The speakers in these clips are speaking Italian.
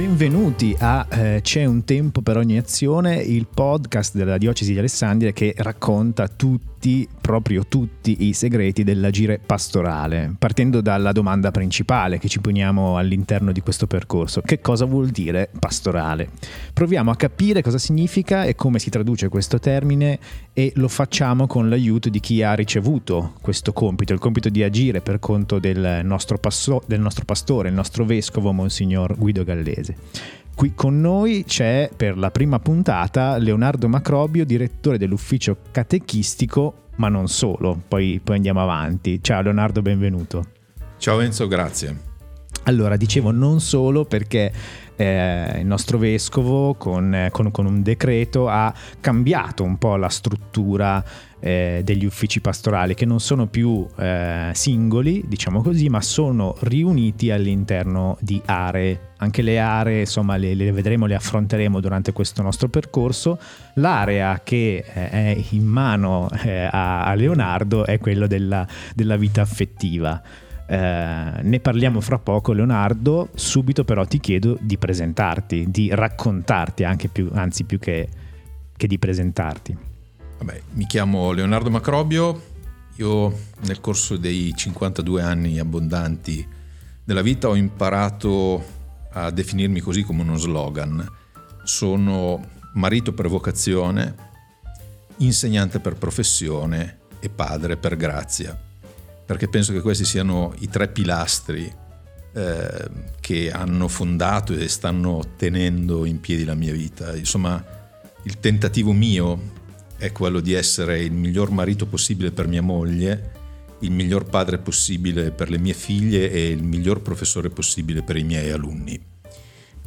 Benvenuti a eh, C'è un tempo per ogni azione, il podcast della diocesi di Alessandria che racconta tutti, proprio tutti i segreti dell'agire pastorale, partendo dalla domanda principale che ci poniamo all'interno di questo percorso. Che cosa vuol dire pastorale? Proviamo a capire cosa significa e come si traduce questo termine e lo facciamo con l'aiuto di chi ha ricevuto questo compito, il compito di agire per conto del nostro, passo, del nostro pastore, il nostro vescovo, Monsignor Guido Gallese. Qui con noi c'è per la prima puntata Leonardo Macrobio, direttore dell'ufficio catechistico, ma non solo, poi, poi andiamo avanti. Ciao Leonardo, benvenuto. Ciao Enzo, grazie. Allora, dicevo non solo perché eh, il nostro vescovo con, con, con, un decreto ha cambiato un po' la struttura eh, degli uffici pastorali che non sono più eh, singoli, diciamo così, ma sono riuniti all'interno di aree. Anche le aree, insomma, le, le vedremo, le affronteremo durante questo nostro percorso. L'area che eh, è in mano eh, a, a, Leonardo è quella della, della vita affettiva. Eh, ne parliamo fra poco Leonardo, subito però ti chiedo di presentarti, di raccontarti anche più, anzi più che, che di presentarti. Vabbè, mi chiamo Leonardo Macrobio, io nel corso dei 52 anni abbondanti della vita ho imparato a definirmi così come uno slogan. Sono marito per vocazione, insegnante per professione e padre per grazia, perché penso che questi siano i tre pilastri eh, che hanno fondato e stanno tenendo in piedi la mia vita. Insomma, il tentativo mio è quello di essere il miglior marito possibile per mia moglie, il miglior padre possibile per le mie figlie e il miglior professore possibile per i miei alunni.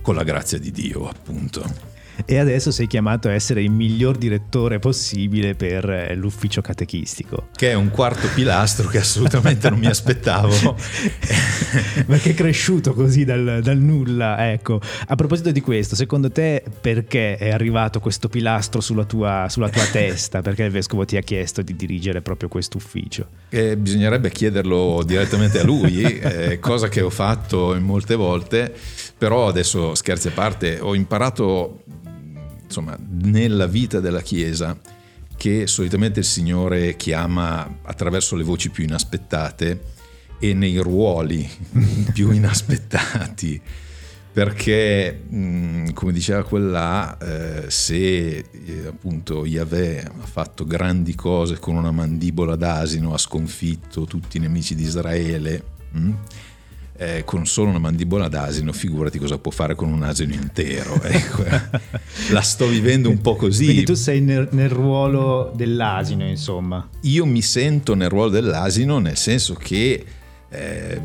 Con la grazia di Dio, appunto e adesso sei chiamato a essere il miglior direttore possibile per eh, l'ufficio catechistico. Che è un quarto pilastro che assolutamente non mi aspettavo. Ma che è cresciuto così dal, dal, nulla. Ecco, a proposito di questo, secondo te perché è arrivato questo pilastro sulla tua, sulla tua testa? Perché il vescovo ti ha chiesto di dirigere proprio questo ufficio? Eh, bisognerebbe chiederlo direttamente a lui, eh, cosa che ho fatto molte volte, però adesso scherzi a parte, ho imparato insomma, nella vita della Chiesa che solitamente il Signore chiama attraverso le voci più inaspettate e nei ruoli più inaspettati. Perché come diceva quella eh, se eh, appunto Yahweh ha fatto grandi cose con una mandibola d'asino ha sconfitto tutti i nemici di Israele mh, eh, con solo una mandibola d'asino, figurati cosa può fare con un asino intero. Ecco. La sto vivendo un po' così. Quindi tu sei nel, nel, ruolo dell'asino, insomma. Io mi sento nel ruolo dell'asino nel senso che eh,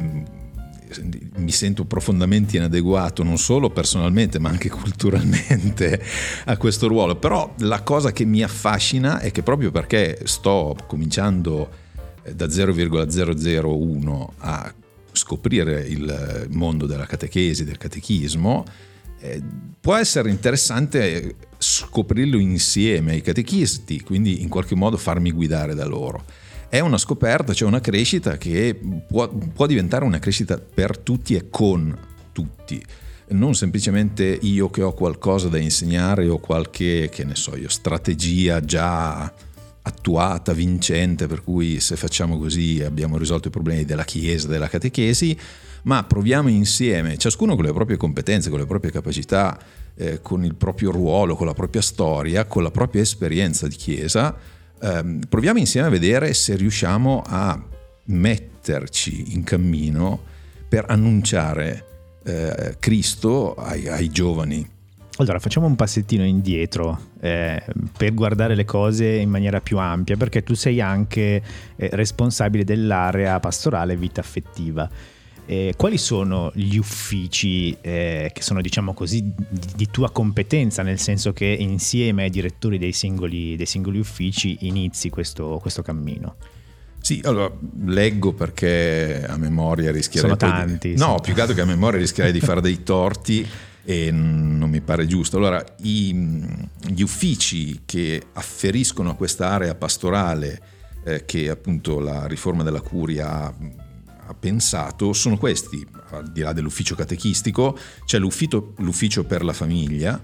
mi sento profondamente inadeguato, non solo personalmente, ma anche culturalmente a questo ruolo. Però la cosa che mi affascina è che proprio perché sto cominciando eh, da 0,001 a scoprire il mondo della catechesi, del catechismo, eh, può essere interessante scoprirlo insieme ai catechisti, quindi in qualche modo farmi guidare da loro. È una scoperta, cioè una crescita che può, può diventare una crescita per tutti e con tutti non semplicemente io che ho qualcosa da insegnare o qualche, che ne so io, strategia già attuata, vincente, per cui se facciamo così abbiamo risolto i problemi della Chiesa, della catechesi, ma proviamo insieme, ciascuno con le proprie competenze, con le proprie capacità, eh, con il proprio ruolo, con la propria storia, con la propria esperienza di Chiesa, ehm, proviamo insieme a vedere se riusciamo a metterci in cammino per annunciare eh, Cristo ai, ai giovani allora, facciamo un passettino indietro eh, per guardare le cose in maniera più ampia, perché tu sei anche eh, responsabile dell'area pastorale vita affettiva. Eh, quali sono gli uffici eh, che sono, diciamo così, di, di, tua competenza, nel senso che insieme ai direttori dei singoli, dei singoli uffici inizi questo, questo cammino? Sì, allora leggo perché a memoria rischierei... Sono tanti. Di... No, più che altro che a memoria rischierei di fare dei torti e non mi pare giusto. Allora, i, gli uffici che afferiscono a questa area pastorale eh, che appunto la riforma della curia ha, ha pensato sono questi, al di là dell'ufficio catechistico, c'è l'ufficio, l'ufficio per la famiglia,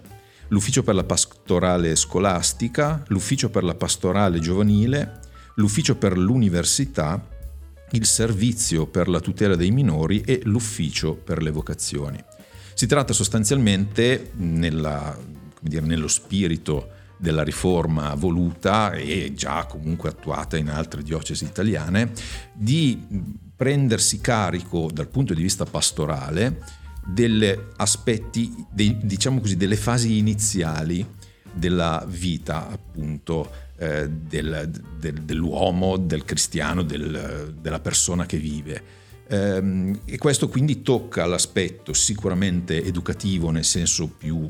l'ufficio per la pastorale scolastica, l'ufficio per la pastorale giovanile, l'ufficio per l'università, il servizio per la tutela dei minori e l'ufficio per le vocazioni. Si tratta sostanzialmente, nella, dire, nello spirito della riforma voluta e già comunque attuata in altre diocesi italiane, di prendersi carico dal punto di vista pastorale degli aspetti, dei, diciamo così, delle fasi iniziali della vita appunto eh, del, del, dell'uomo, del cristiano, del, della persona che vive. Ehm, e questo quindi tocca l'aspetto sicuramente educativo nel senso più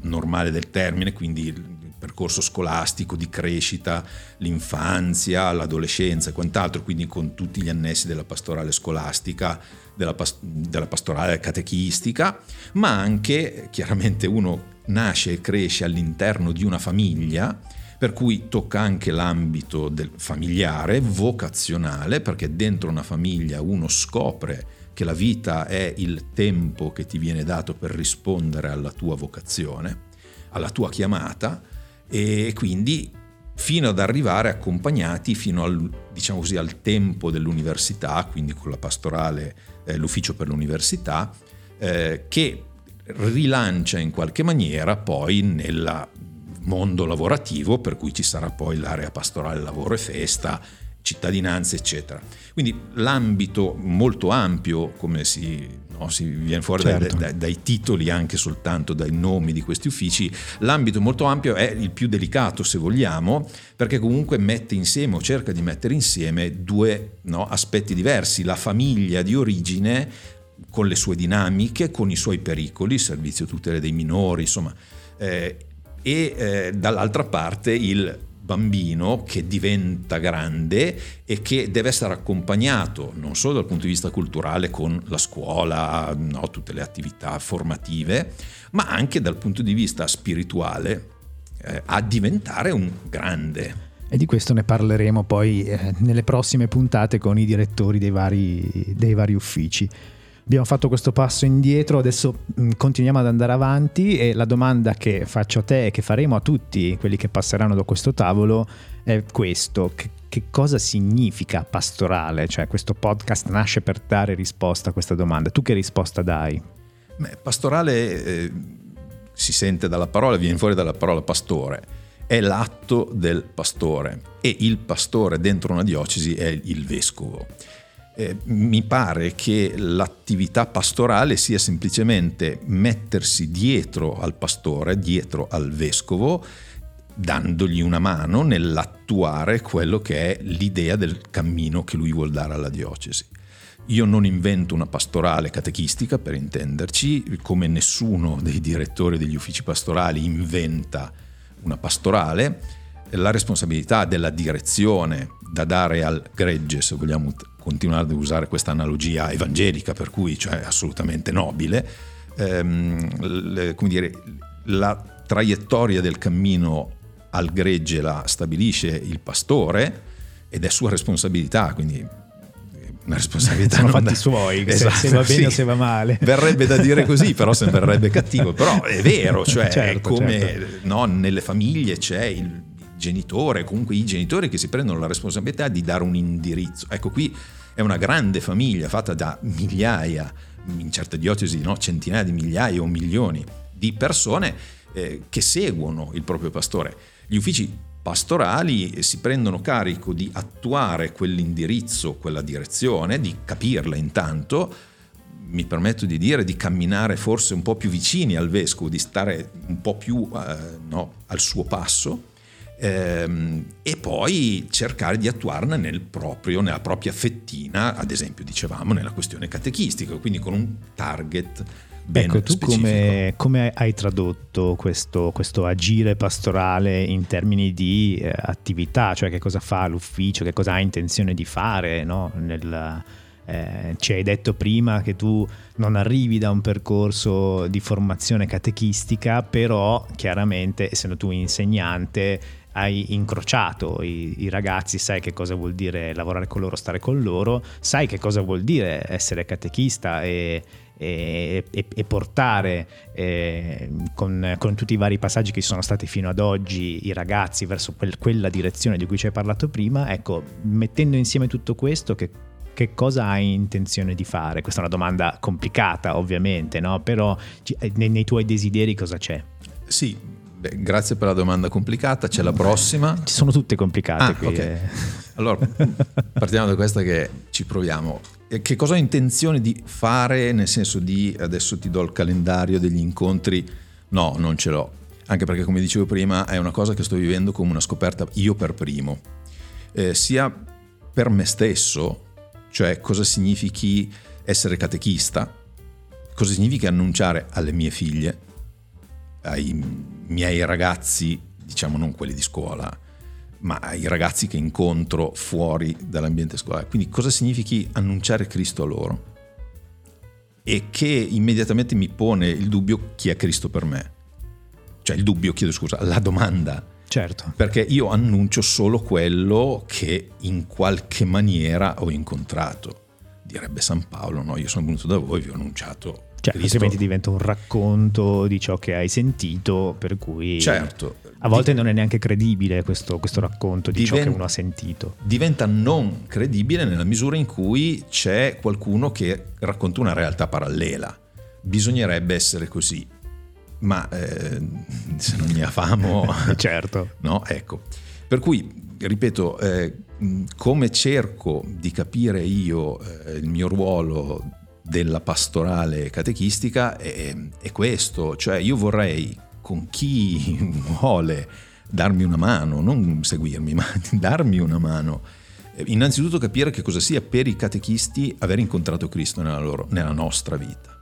normale del termine, quindi il percorso scolastico di crescita, l'infanzia, l'adolescenza e quant'altro, quindi con tutti gli annessi della pastorale scolastica, della, past- della pastorale catechistica, ma anche chiaramente uno nasce e cresce all'interno di una famiglia, per cui tocca anche l'ambito familiare, vocazionale, perché dentro una famiglia uno scopre che la vita è il tempo che ti viene dato per rispondere alla tua vocazione, alla tua chiamata e quindi fino ad arrivare accompagnati fino al, diciamo così, al tempo dell'università, quindi con la pastorale, eh, l'ufficio per l'università, eh, che rilancia in qualche maniera poi nel mondo lavorativo, per cui ci sarà poi l'area pastorale lavoro e festa cittadinanza, eccetera. Quindi l'ambito molto ampio, come si, no, si viene fuori certo. dai, dai, dai, titoli, anche soltanto dai nomi di questi uffici, l'ambito molto ampio è il più delicato, se vogliamo, perché comunque mette insieme o cerca di mettere insieme due no, aspetti diversi, la famiglia di origine con le sue dinamiche, con i suoi pericoli, il servizio tutele dei minori, insomma, eh, e eh, dall'altra parte il bambino che diventa grande e che deve essere accompagnato non solo dal punto di vista culturale con la scuola, no, tutte le attività formative, ma anche dal punto di vista spirituale eh, a diventare un grande. E di questo ne parleremo poi eh, nelle prossime puntate con i direttori dei vari, dei vari uffici. Abbiamo fatto questo passo indietro, adesso continuiamo ad andare avanti e la domanda che faccio a te e che faremo a tutti quelli che passeranno da questo tavolo è questo. Che, che cosa significa pastorale? Cioè questo podcast nasce per dare risposta a questa domanda. Tu che risposta dai? Beh, pastorale eh, si sente dalla parola, viene fuori dalla parola pastore. È l'atto del pastore e il pastore dentro una diocesi è il vescovo eh, mi pare che l'attività pastorale sia semplicemente mettersi dietro al pastore, dietro al vescovo, dandogli una mano nell'attuare quello che è l'idea del cammino che lui vuol dare alla diocesi. Io non invento una pastorale catechistica, per intenderci, come nessuno dei direttori degli uffici pastorali inventa una pastorale. La responsabilità della direzione da dare al gregge, se vogliamo continuare ad usare questa analogia evangelica, per cui cioè assolutamente nobile, ehm, le, come dire, la traiettoria del cammino al gregge la stabilisce il pastore ed è sua responsabilità, quindi una responsabilità sono fatti da... suoi esatto, se, va bene sì. o se va male verrebbe da dire così però sembrerebbe cattivo però è vero cioè certo, come certo. No, nelle famiglie c'è il genitore comunque i genitori che si prendono la responsabilità di dare un indirizzo ecco qui è una grande famiglia fatta da migliaia, in certe diocesi no, centinaia di migliaia o milioni di persone eh, che seguono il proprio pastore. Gli uffici pastorali si prendono carico di attuare quell'indirizzo, quella direzione, di capirla intanto, mi permetto di dire, di camminare forse un po' più vicini al vescovo, di stare un po' più eh, no, al suo passo ehm, e poi cercare di attuarla nel proprio, nella propria fettina, ad esempio dicevamo nella questione catechistica, quindi con un target ben ecco, tu come, come, hai tradotto questo, questo, agire pastorale in termini di eh, attività, cioè che cosa fa l'ufficio, che cosa ha intenzione di fare no? Nel, eh, ci hai detto prima che tu non arrivi da un percorso di formazione catechistica, però chiaramente essendo tu insegnante hai incrociato i, i, ragazzi, sai che cosa vuol dire lavorare con loro, stare con loro, sai che cosa vuol dire essere catechista e, e, e, e portare eh, con, con, tutti i vari passaggi che ci sono stati fino ad oggi i ragazzi verso quel, quella direzione di cui ci hai parlato prima, ecco, mettendo insieme tutto questo, che, che cosa hai intenzione di fare? Questa è una domanda complicata ovviamente, no? però eh, nei, nei tuoi desideri cosa c'è? Sì, Beh, grazie per la domanda complicata, c'è la prossima. Ci sono tutte complicate ah, qui. Okay. Eh. Allora, partiamo da questa che ci proviamo. Che cosa ho intenzione di fare? Nel senso di adesso ti do il calendario degli incontri? No, non ce l'ho. Anche perché, come dicevo prima, è una cosa che sto vivendo come una scoperta io per primo. Eh, sia per me stesso, cioè cosa significhi essere catechista, cosa significa annunciare alle mie figlie, ai miei ragazzi, diciamo non quelli di scuola, ma ai ragazzi che incontro fuori dall'ambiente scolare. Quindi cosa significhi annunciare Cristo a loro? E che immediatamente mi pone il dubbio chi è Cristo per me. Cioè il dubbio, chiedo scusa, la domanda. Certo. Perché io annuncio solo quello che in qualche maniera ho incontrato. Direbbe San Paolo, no? Io sono venuto da voi, vi ho annunciato cioè, Cristo... altrimenti diventa un racconto di ciò che hai sentito, per cui certo, a volte di... non è neanche credibile questo, questo racconto di Diven... ciò che uno ha sentito. Diventa non credibile nella misura in cui c'è qualcuno che racconta una realtà parallela. Bisognerebbe essere così, ma eh, se non ne ha famo... certo. No, ecco. Per cui, ripeto, eh, come cerco di capire io eh, il mio ruolo della pastorale catechistica è, è questo, cioè io vorrei con chi vuole darmi una mano, non seguirmi, ma darmi una mano. Innanzitutto capire che cosa sia per i catechisti aver incontrato Cristo nella, loro, nella nostra vita.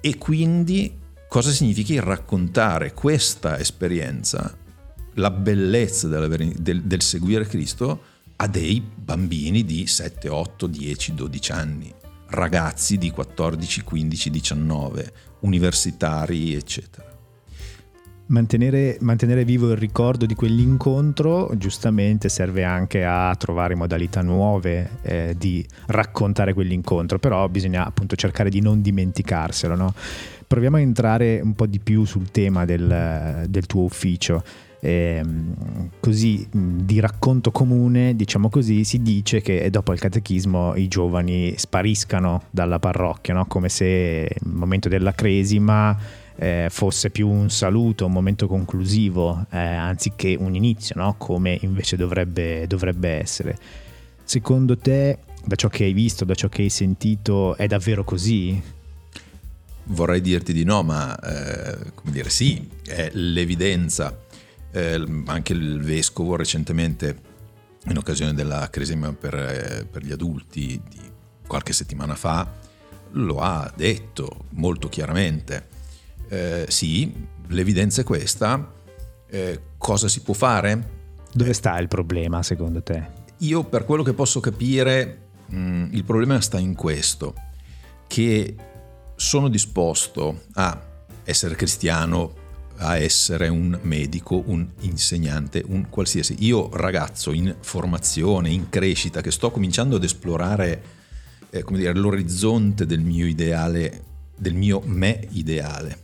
E quindi cosa significhi raccontare questa esperienza, la bellezza del, del seguire Cristo, a dei bambini di 7, 8, 10, 12 anni ragazzi di 14, 15, 19, universitari, eccetera. Mantenere, mantenere, vivo il ricordo di quell'incontro giustamente serve anche a trovare modalità nuove eh, di raccontare quell'incontro, però bisogna appunto cercare di non dimenticarselo. No? Proviamo a entrare un po' di più sul tema del, del tuo ufficio eh, così di racconto comune, diciamo così, si dice che dopo il catechismo i giovani spariscano dalla parrocchia, no? come se il momento della cresima eh, fosse più un saluto, un momento conclusivo, eh, anziché un inizio, no? come invece dovrebbe, dovrebbe essere. Secondo te, da ciò che hai visto, da ciò che hai sentito, è davvero così? Vorrei dirti di no, ma eh, come dire, sì, è l'evidenza eh, anche il vescovo recentemente in occasione della cresima per, eh, per, gli adulti di qualche settimana fa lo ha detto molto chiaramente. Eh, sì, l'evidenza è questa. Eh, cosa si può fare? Dove sta il problema secondo te? Io per quello che posso capire mh, mm, il problema sta in questo, che sono disposto a essere cristiano a essere un medico, un insegnante, un qualsiasi. Io ragazzo in formazione, in crescita, che sto cominciando ad esplorare eh, come dire, l'orizzonte del mio ideale, del mio me ideale,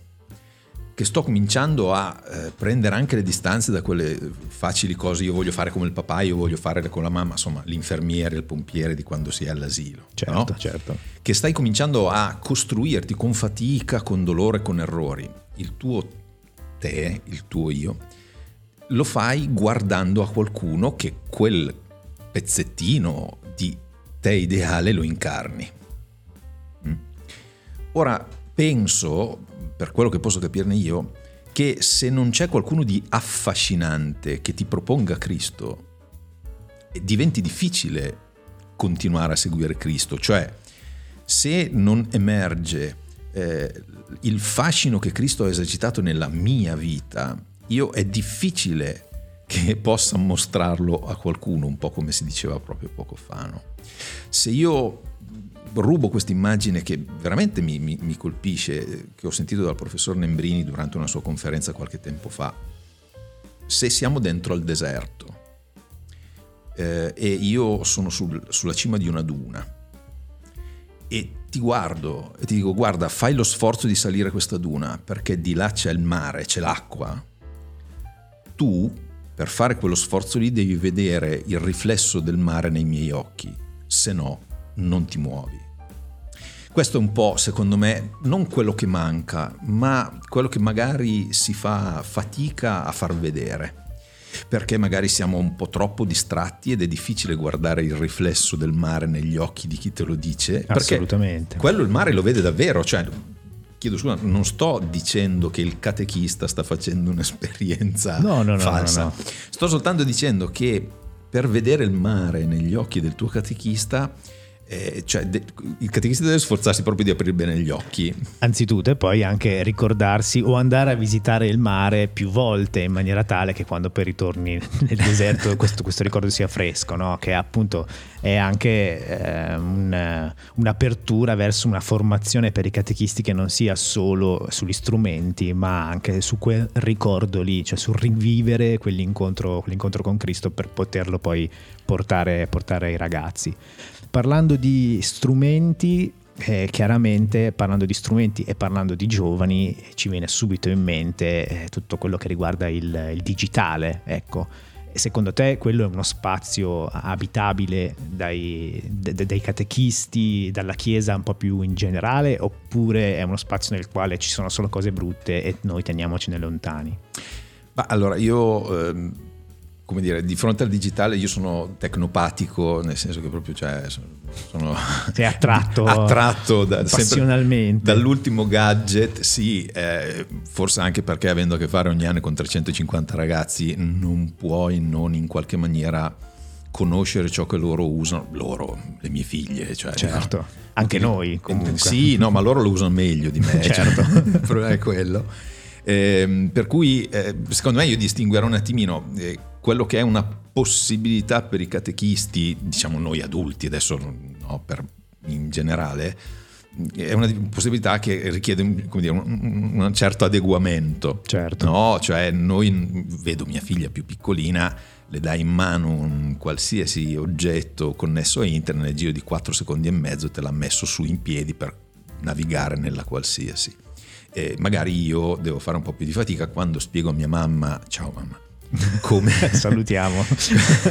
che sto cominciando a eh, prendere anche le distanze da quelle facili cose, io voglio fare come il papà, io voglio fare con la mamma, insomma l'infermiere, il pompiere di quando si è all'asilo. Certo, no? certo. Che stai cominciando a costruirti con fatica, con dolore, con errori. Il tuo te, il tuo io, lo fai guardando a qualcuno che quel pezzettino di te ideale lo incarni. Mm? Ora penso, per quello che posso capirne io, che se non c'è qualcuno di affascinante che ti proponga Cristo, diventi difficile continuare a seguire Cristo, cioè se non emerge eh, il fascino che Cristo ha esercitato nella mia vita, io è difficile che possa mostrarlo a qualcuno, un po' come si diceva proprio poco fa. No? Se io rubo questa immagine che veramente mi, mi, mi, colpisce, che ho sentito dal professor Nembrini durante una sua conferenza qualche tempo fa, se siamo dentro al deserto eh, e io sono sul, sulla cima di una duna e ti guardo e ti dico guarda fai lo sforzo di salire questa duna perché di là c'è il mare, c'è l'acqua, tu per fare quello sforzo lì devi vedere il riflesso del mare nei miei occhi, se no non ti muovi. Questo è un po', secondo me, non quello che manca, ma quello che magari si fa fatica a far vedere perché magari siamo un po' troppo distratti ed è difficile guardare il riflesso del mare negli occhi di chi te lo dice. Assolutamente. Quello il mare lo vede davvero, cioè chiedo scusa, non sto dicendo che il catechista sta facendo un'esperienza no, no, no, falsa, sto soltanto dicendo che per vedere il mare negli occhi del tuo catechista eh, cioè, de- il catechista deve sforzarsi proprio di aprire bene gli occhi. Anzitutto, e poi anche ricordarsi o andare a visitare il mare più volte in maniera tale che quando poi ritorni nel deserto questo, questo, ricordo sia fresco, no? che appunto è anche eh, un, un'apertura verso una formazione per i catechisti che non sia solo sugli strumenti, ma anche su quel ricordo lì, cioè sul rivivere quell'incontro, quell'incontro con Cristo per poterlo poi portare, portare ai ragazzi parlando di strumenti, eh, chiaramente parlando di strumenti e parlando di giovani ci viene subito in mente eh, tutto quello che riguarda il, il digitale, ecco. Secondo te quello è uno spazio abitabile dai, d- dai, catechisti, dalla Chiesa un po' più in generale, oppure è uno spazio nel quale ci sono solo cose brutte e noi teniamocene lontani? Ma allora io ehm, come dire, di fronte al digitale io sono tecnopatico, nel senso che proprio cioè, sono Sei attratto, attratto da, passionalmente dall'ultimo gadget, sì, eh, forse anche perché avendo a che fare ogni anno con 350 ragazzi non puoi non in qualche maniera conoscere ciò che loro usano, loro, le mie figlie, cioè, certo, no? anche noi comunque. Sì, no, ma loro lo usano meglio di me, cioè, certo. Cioè, il problema è quello. Eh, per cui eh, secondo me io distinguerò un attimino eh, quello che è una possibilità per i catechisti, diciamo noi adulti, adesso no, per, in generale, è una possibilità che richiede dire, un, un, certo adeguamento. Certo. No? Cioè noi, vedo mia figlia più piccolina, le dai in mano un qualsiasi oggetto connesso a internet, nel giro di 4 secondi e mezzo te l'ha messo su in piedi per navigare nella qualsiasi. E magari io devo fare un po' più di fatica quando spiego a mia mamma, ciao mamma, come? Salutiamo.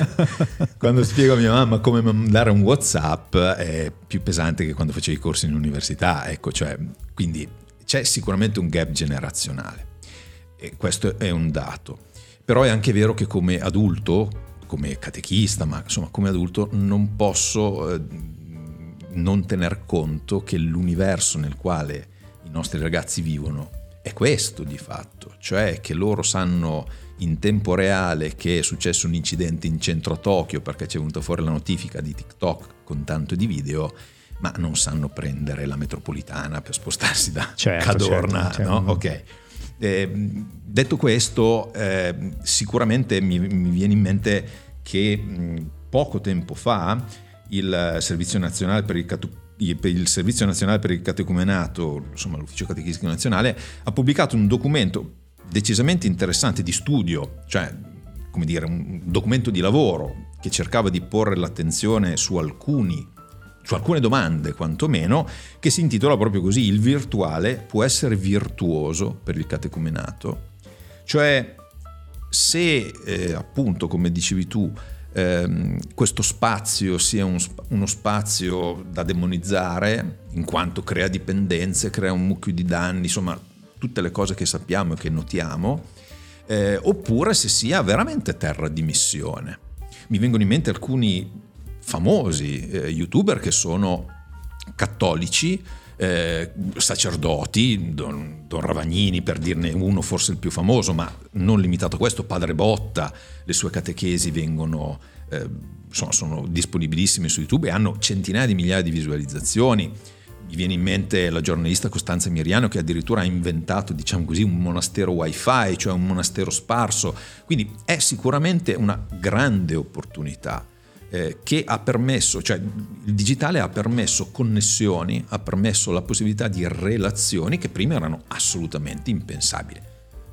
Quando spiego a mia mamma come mandare un whatsapp è più pesante che quando facevo i corsi in università ecco cioè quindi c'è sicuramente un gap generazionale e questo è un dato. Però è anche vero che come adulto come catechista ma insomma come adulto non posso eh, non tener conto che l'universo nel quale i nostri ragazzi vivono è questo di fatto cioè che loro sanno in tempo reale che è successo un incidente in centro a Tokyo perché c'è venuta fuori la notifica di TikTok con tanto di video, ma non sanno prendere la metropolitana per spostarsi da certo, Cadorna. Certo, certo. No? Okay. Eh, detto questo, eh, sicuramente mi, mi, viene in mente che mh, poco tempo fa il Servizio Nazionale per il Catu- il Servizio Nazionale per il Catecumenato, insomma l'Ufficio Catechistico Nazionale, ha pubblicato un documento decisamente interessante di studio, cioè come dire un documento di lavoro che cercava di porre l'attenzione su alcuni su alcune domande quantomeno, che si intitola proprio così, il virtuale può essere virtuoso per il catecumenato, cioè se eh, appunto come dicevi tu ehm, questo spazio sia un, uno spazio da demonizzare in quanto crea dipendenze, crea un mucchio di danni, insomma tutte le cose che sappiamo e che notiamo, eh, oppure se sia veramente terra di missione. Mi vengono in mente alcuni famosi eh, youtuber che sono cattolici, eh, sacerdoti, Don, Don, Ravagnini per dirne uno, forse il più famoso, ma non limitato a questo, Padre Botta, le sue catechesi vengono, eh, sono, sono disponibilissime su YouTube e hanno centinaia di migliaia di visualizzazioni mi viene in mente la giornalista Costanza Miriano che addirittura ha inventato, diciamo così, un monastero wifi, cioè un monastero sparso. Quindi è sicuramente una grande opportunità eh, che ha permesso, cioè il digitale ha permesso connessioni, ha permesso la possibilità di relazioni che prima erano assolutamente impensabili.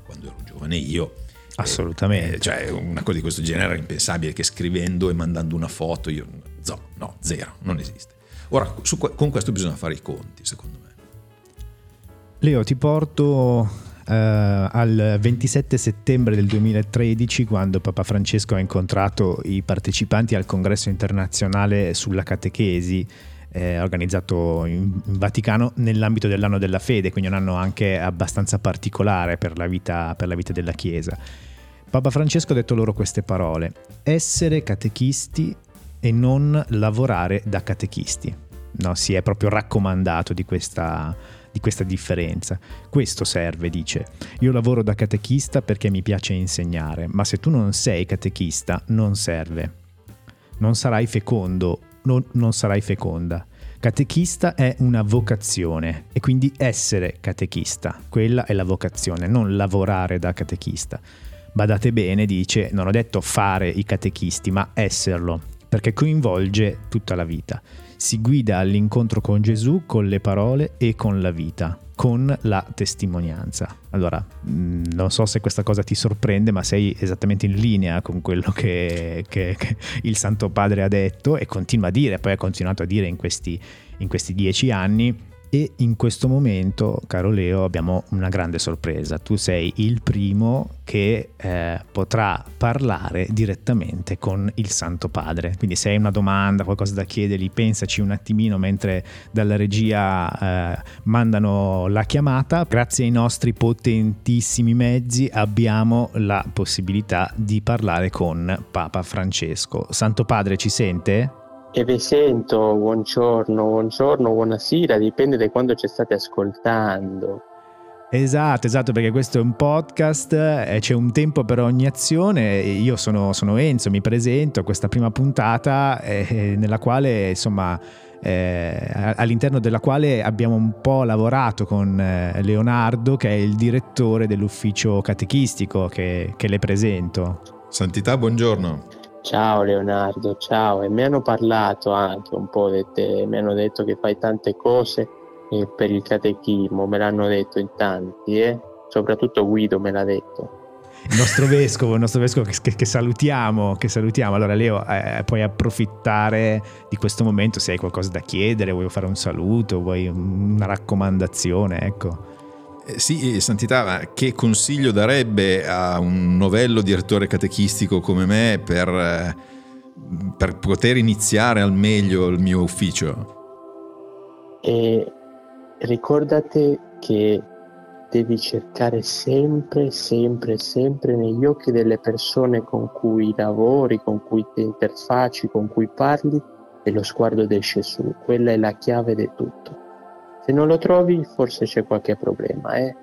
Quando ero giovane io Assolutamente. Eh, cioè, una cosa di questo genere era impensabile che scrivendo e mandando una foto, io, no, no zero, non esiste. Ora, su, con questo bisogna fare i conti, secondo me. Leo, ti porto eh, al 27 settembre del 2013, quando Papa Francesco ha incontrato i partecipanti al congresso internazionale sulla catechesi. Eh, organizzato in, in, Vaticano nell'ambito dell'anno della fede, quindi un anno anche abbastanza particolare per la vita, per la vita della Chiesa. Papa Francesco ha detto loro queste parole, essere catechisti e non lavorare da catechisti. No, si è proprio raccomandato di questa, di questa differenza. Questo serve, dice. Io lavoro da catechista perché mi piace insegnare, ma se tu non sei catechista non serve. Non sarai fecondo, non, non sarai feconda. Catechista è una vocazione e quindi essere catechista, quella è la vocazione, non lavorare da catechista. Badate bene, dice, non ho detto fare i catechisti, ma esserlo, perché coinvolge tutta la vita si guida all'incontro con Gesù con le parole e con la vita, con la testimonianza. Allora, mm, non so se questa cosa ti sorprende, ma sei esattamente in linea con quello che, che, che il Santo Padre ha detto e continua a dire, poi ha continuato a dire in questi, in questi dieci anni e in questo momento, caro Leo, abbiamo una grande sorpresa. Tu sei il primo che eh, potrà parlare direttamente con il Santo Padre. Quindi se hai una domanda, qualcosa da chiedergli, pensaci un attimino mentre dalla regia eh, mandano la chiamata. Grazie ai nostri potentissimi mezzi abbiamo la possibilità di parlare con Papa Francesco. Santo Padre ci sente? E vi sento, buongiorno, buongiorno, buonasera, dipende da quando ci state ascoltando. Esatto, esatto, perché questo è un podcast, eh, c'è un tempo per ogni azione. Io sono, sono Enzo, mi presento a questa prima puntata eh, nella quale, insomma, eh, all'interno della quale abbiamo un po' lavorato con eh, Leonardo, che è il direttore dell'ufficio catechistico che, che le presento. Santità, buongiorno. Ciao Leonardo, ciao. E mi hanno parlato anche un po' di te, mi hanno detto che fai tante cose eh, per il catechismo, me l'hanno detto in tanti, eh? soprattutto Guido me l'ha detto. Il nostro vescovo, il nostro vescovo che, che, salutiamo, che salutiamo. Allora Leo, eh, puoi approfittare di questo momento se hai qualcosa da chiedere, vuoi fare un saluto, vuoi una raccomandazione, ecco. Eh, sì, Santità, che consiglio darebbe a un novello direttore catechistico come me per, eh, per poter iniziare al meglio il mio ufficio? E ricordate che devi cercare sempre, sempre, sempre negli occhi delle persone con cui lavori, con cui ti interfacci, con cui parli, e lo sguardo di Gesù. Quella è la chiave di tutto. Se non lo trovi, forse c'è qualche problema, eh?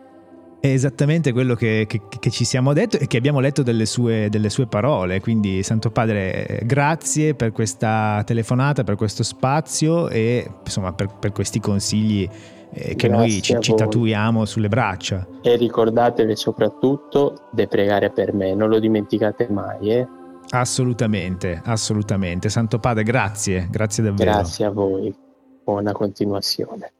È esattamente quello che, che, che, ci siamo detto e che abbiamo letto delle sue, delle sue, parole. Quindi, Santo Padre, grazie per questa telefonata, per questo spazio e insomma per, per questi consigli eh, che noi ci, ci, tatuiamo sulle braccia. E ricordatevi soprattutto di pregare per me, non lo dimenticate mai. Eh? Assolutamente, assolutamente. Santo Padre, grazie, grazie davvero. Grazie a voi, buona continuazione.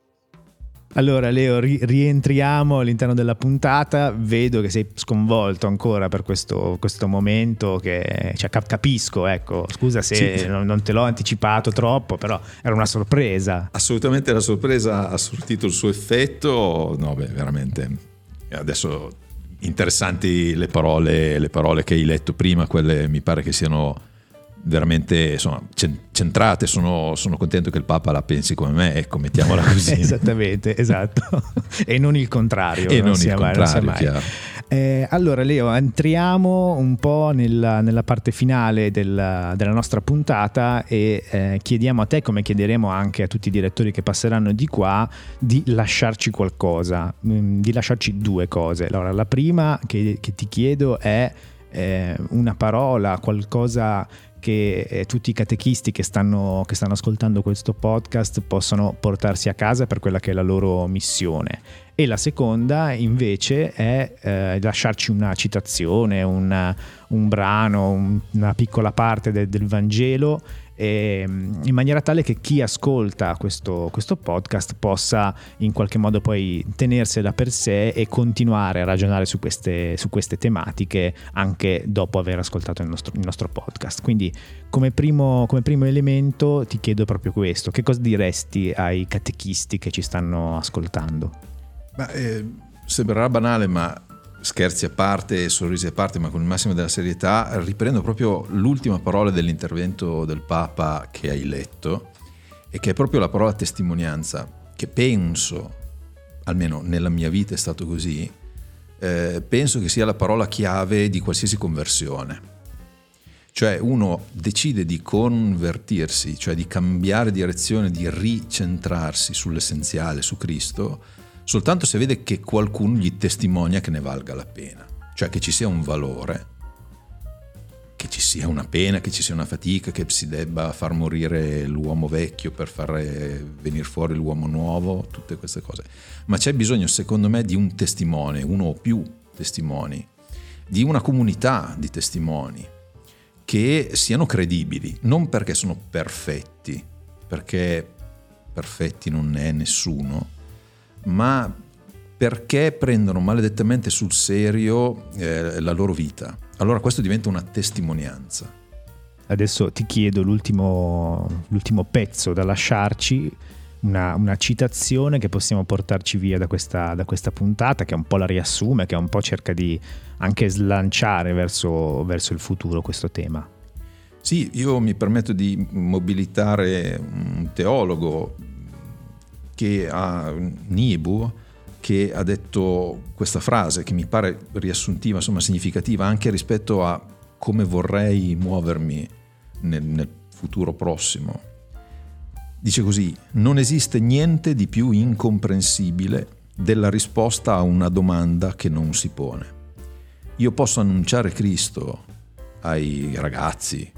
Allora Leo, ri- rientriamo all'interno della puntata, vedo che sei sconvolto ancora per questo, questo momento, che cioè, capisco, ecco, scusa se sì. non, non, te l'ho anticipato troppo, però era una sorpresa. Assolutamente la sorpresa ha sortito il suo effetto, no beh, veramente, adesso interessanti le parole, le parole che hai letto prima, quelle mi pare che siano veramente insomma, centrate, sono, sono, contento che il Papa la pensi come me, ecco, mettiamola così. Esattamente, esatto. e non il contrario. E non, non il contrario, mai, chiaro. Eh, allora Leo, entriamo un po' nella, nella parte finale della, della, nostra puntata e eh, chiediamo a te, come chiederemo anche a tutti i direttori che passeranno di qua, di lasciarci qualcosa, mm, di lasciarci due cose. Allora, la prima che, che ti chiedo è eh, una parola, qualcosa che eh, tutti i catechisti che stanno, che stanno, ascoltando questo podcast possano portarsi a casa per quella che è la loro missione. E la seconda invece è eh, lasciarci una citazione, una, un brano, un, una piccola parte de, del Vangelo e, ehm, in maniera tale che chi ascolta questo, questo podcast possa in qualche modo poi tenersela per sé e continuare a ragionare su queste, su queste tematiche anche dopo aver ascoltato il nostro, il nostro podcast. Quindi come primo, come primo elemento ti chiedo proprio questo, che cosa diresti ai catechisti che ci stanno ascoltando? Ma, eh, sembrerà banale, ma scherzi a parte, sorrisi a parte, ma con il massimo della serietà, riprendo proprio l'ultima parola dell'intervento del Papa che hai letto, e che è proprio la parola testimonianza, che penso, almeno nella mia vita è stato così, eh, penso che sia la parola chiave di qualsiasi conversione. Cioè uno decide di convertirsi, cioè di cambiare direzione, di ricentrarsi sull'essenziale, su Cristo, soltanto se vede che qualcuno gli testimonia che ne valga la pena, cioè che ci sia un valore, che ci sia una pena, che ci sia una fatica, che si debba far morire l'uomo vecchio per far venire fuori l'uomo nuovo, tutte queste cose. Ma c'è bisogno, secondo me, di un testimone, uno o più testimoni, di una comunità di testimoni che siano credibili, non perché sono perfetti, perché perfetti non ne è nessuno, ma perché prendono maledettamente sul serio eh, la loro vita. Allora questo diventa una testimonianza. Adesso ti chiedo l'ultimo, l'ultimo pezzo da lasciarci, una, una, citazione che possiamo portarci via da questa, da questa, puntata, che un po' la riassume, che un po' cerca di anche slanciare verso, verso il futuro questo tema. Sì, io mi permetto di mobilitare un teologo che ha Niebu che ha detto questa frase che mi pare riassuntiva, insomma significativa anche rispetto a come vorrei muovermi nel, nel futuro prossimo. Dice così, non esiste niente di più incomprensibile della risposta a una domanda che non si pone. Io posso annunciare Cristo ai ragazzi,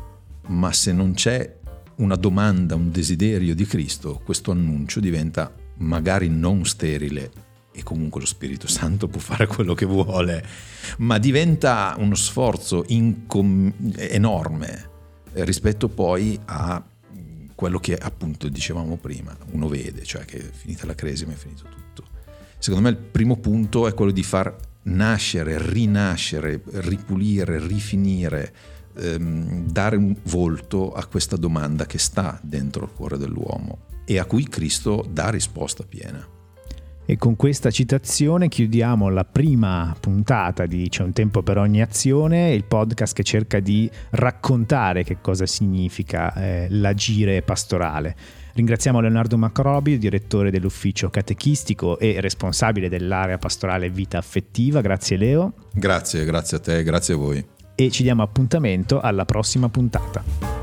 ma se non c'è una domanda, un desiderio di Cristo, questo annuncio diventa magari non sterile e comunque lo Spirito Santo può fare quello che vuole, ma diventa uno sforzo incom- enorme rispetto poi a quello che appunto dicevamo prima, uno vede, cioè che è finita la cresima è finito tutto. Secondo me il primo punto è quello di far nascere, rinascere, ripulire, rifinire, ehm, dare un volto a questa domanda che sta dentro il cuore dell'uomo e a cui Cristo dà risposta piena. E con questa citazione chiudiamo la prima puntata di C'è un tempo per ogni azione, il podcast che cerca di raccontare che cosa significa eh, l'agire pastorale. Ringraziamo Leonardo Macrobi, direttore dell'ufficio catechistico e responsabile dell'area pastorale vita affettiva. Grazie Leo. Grazie, grazie a te, grazie a voi e ci diamo appuntamento alla prossima puntata.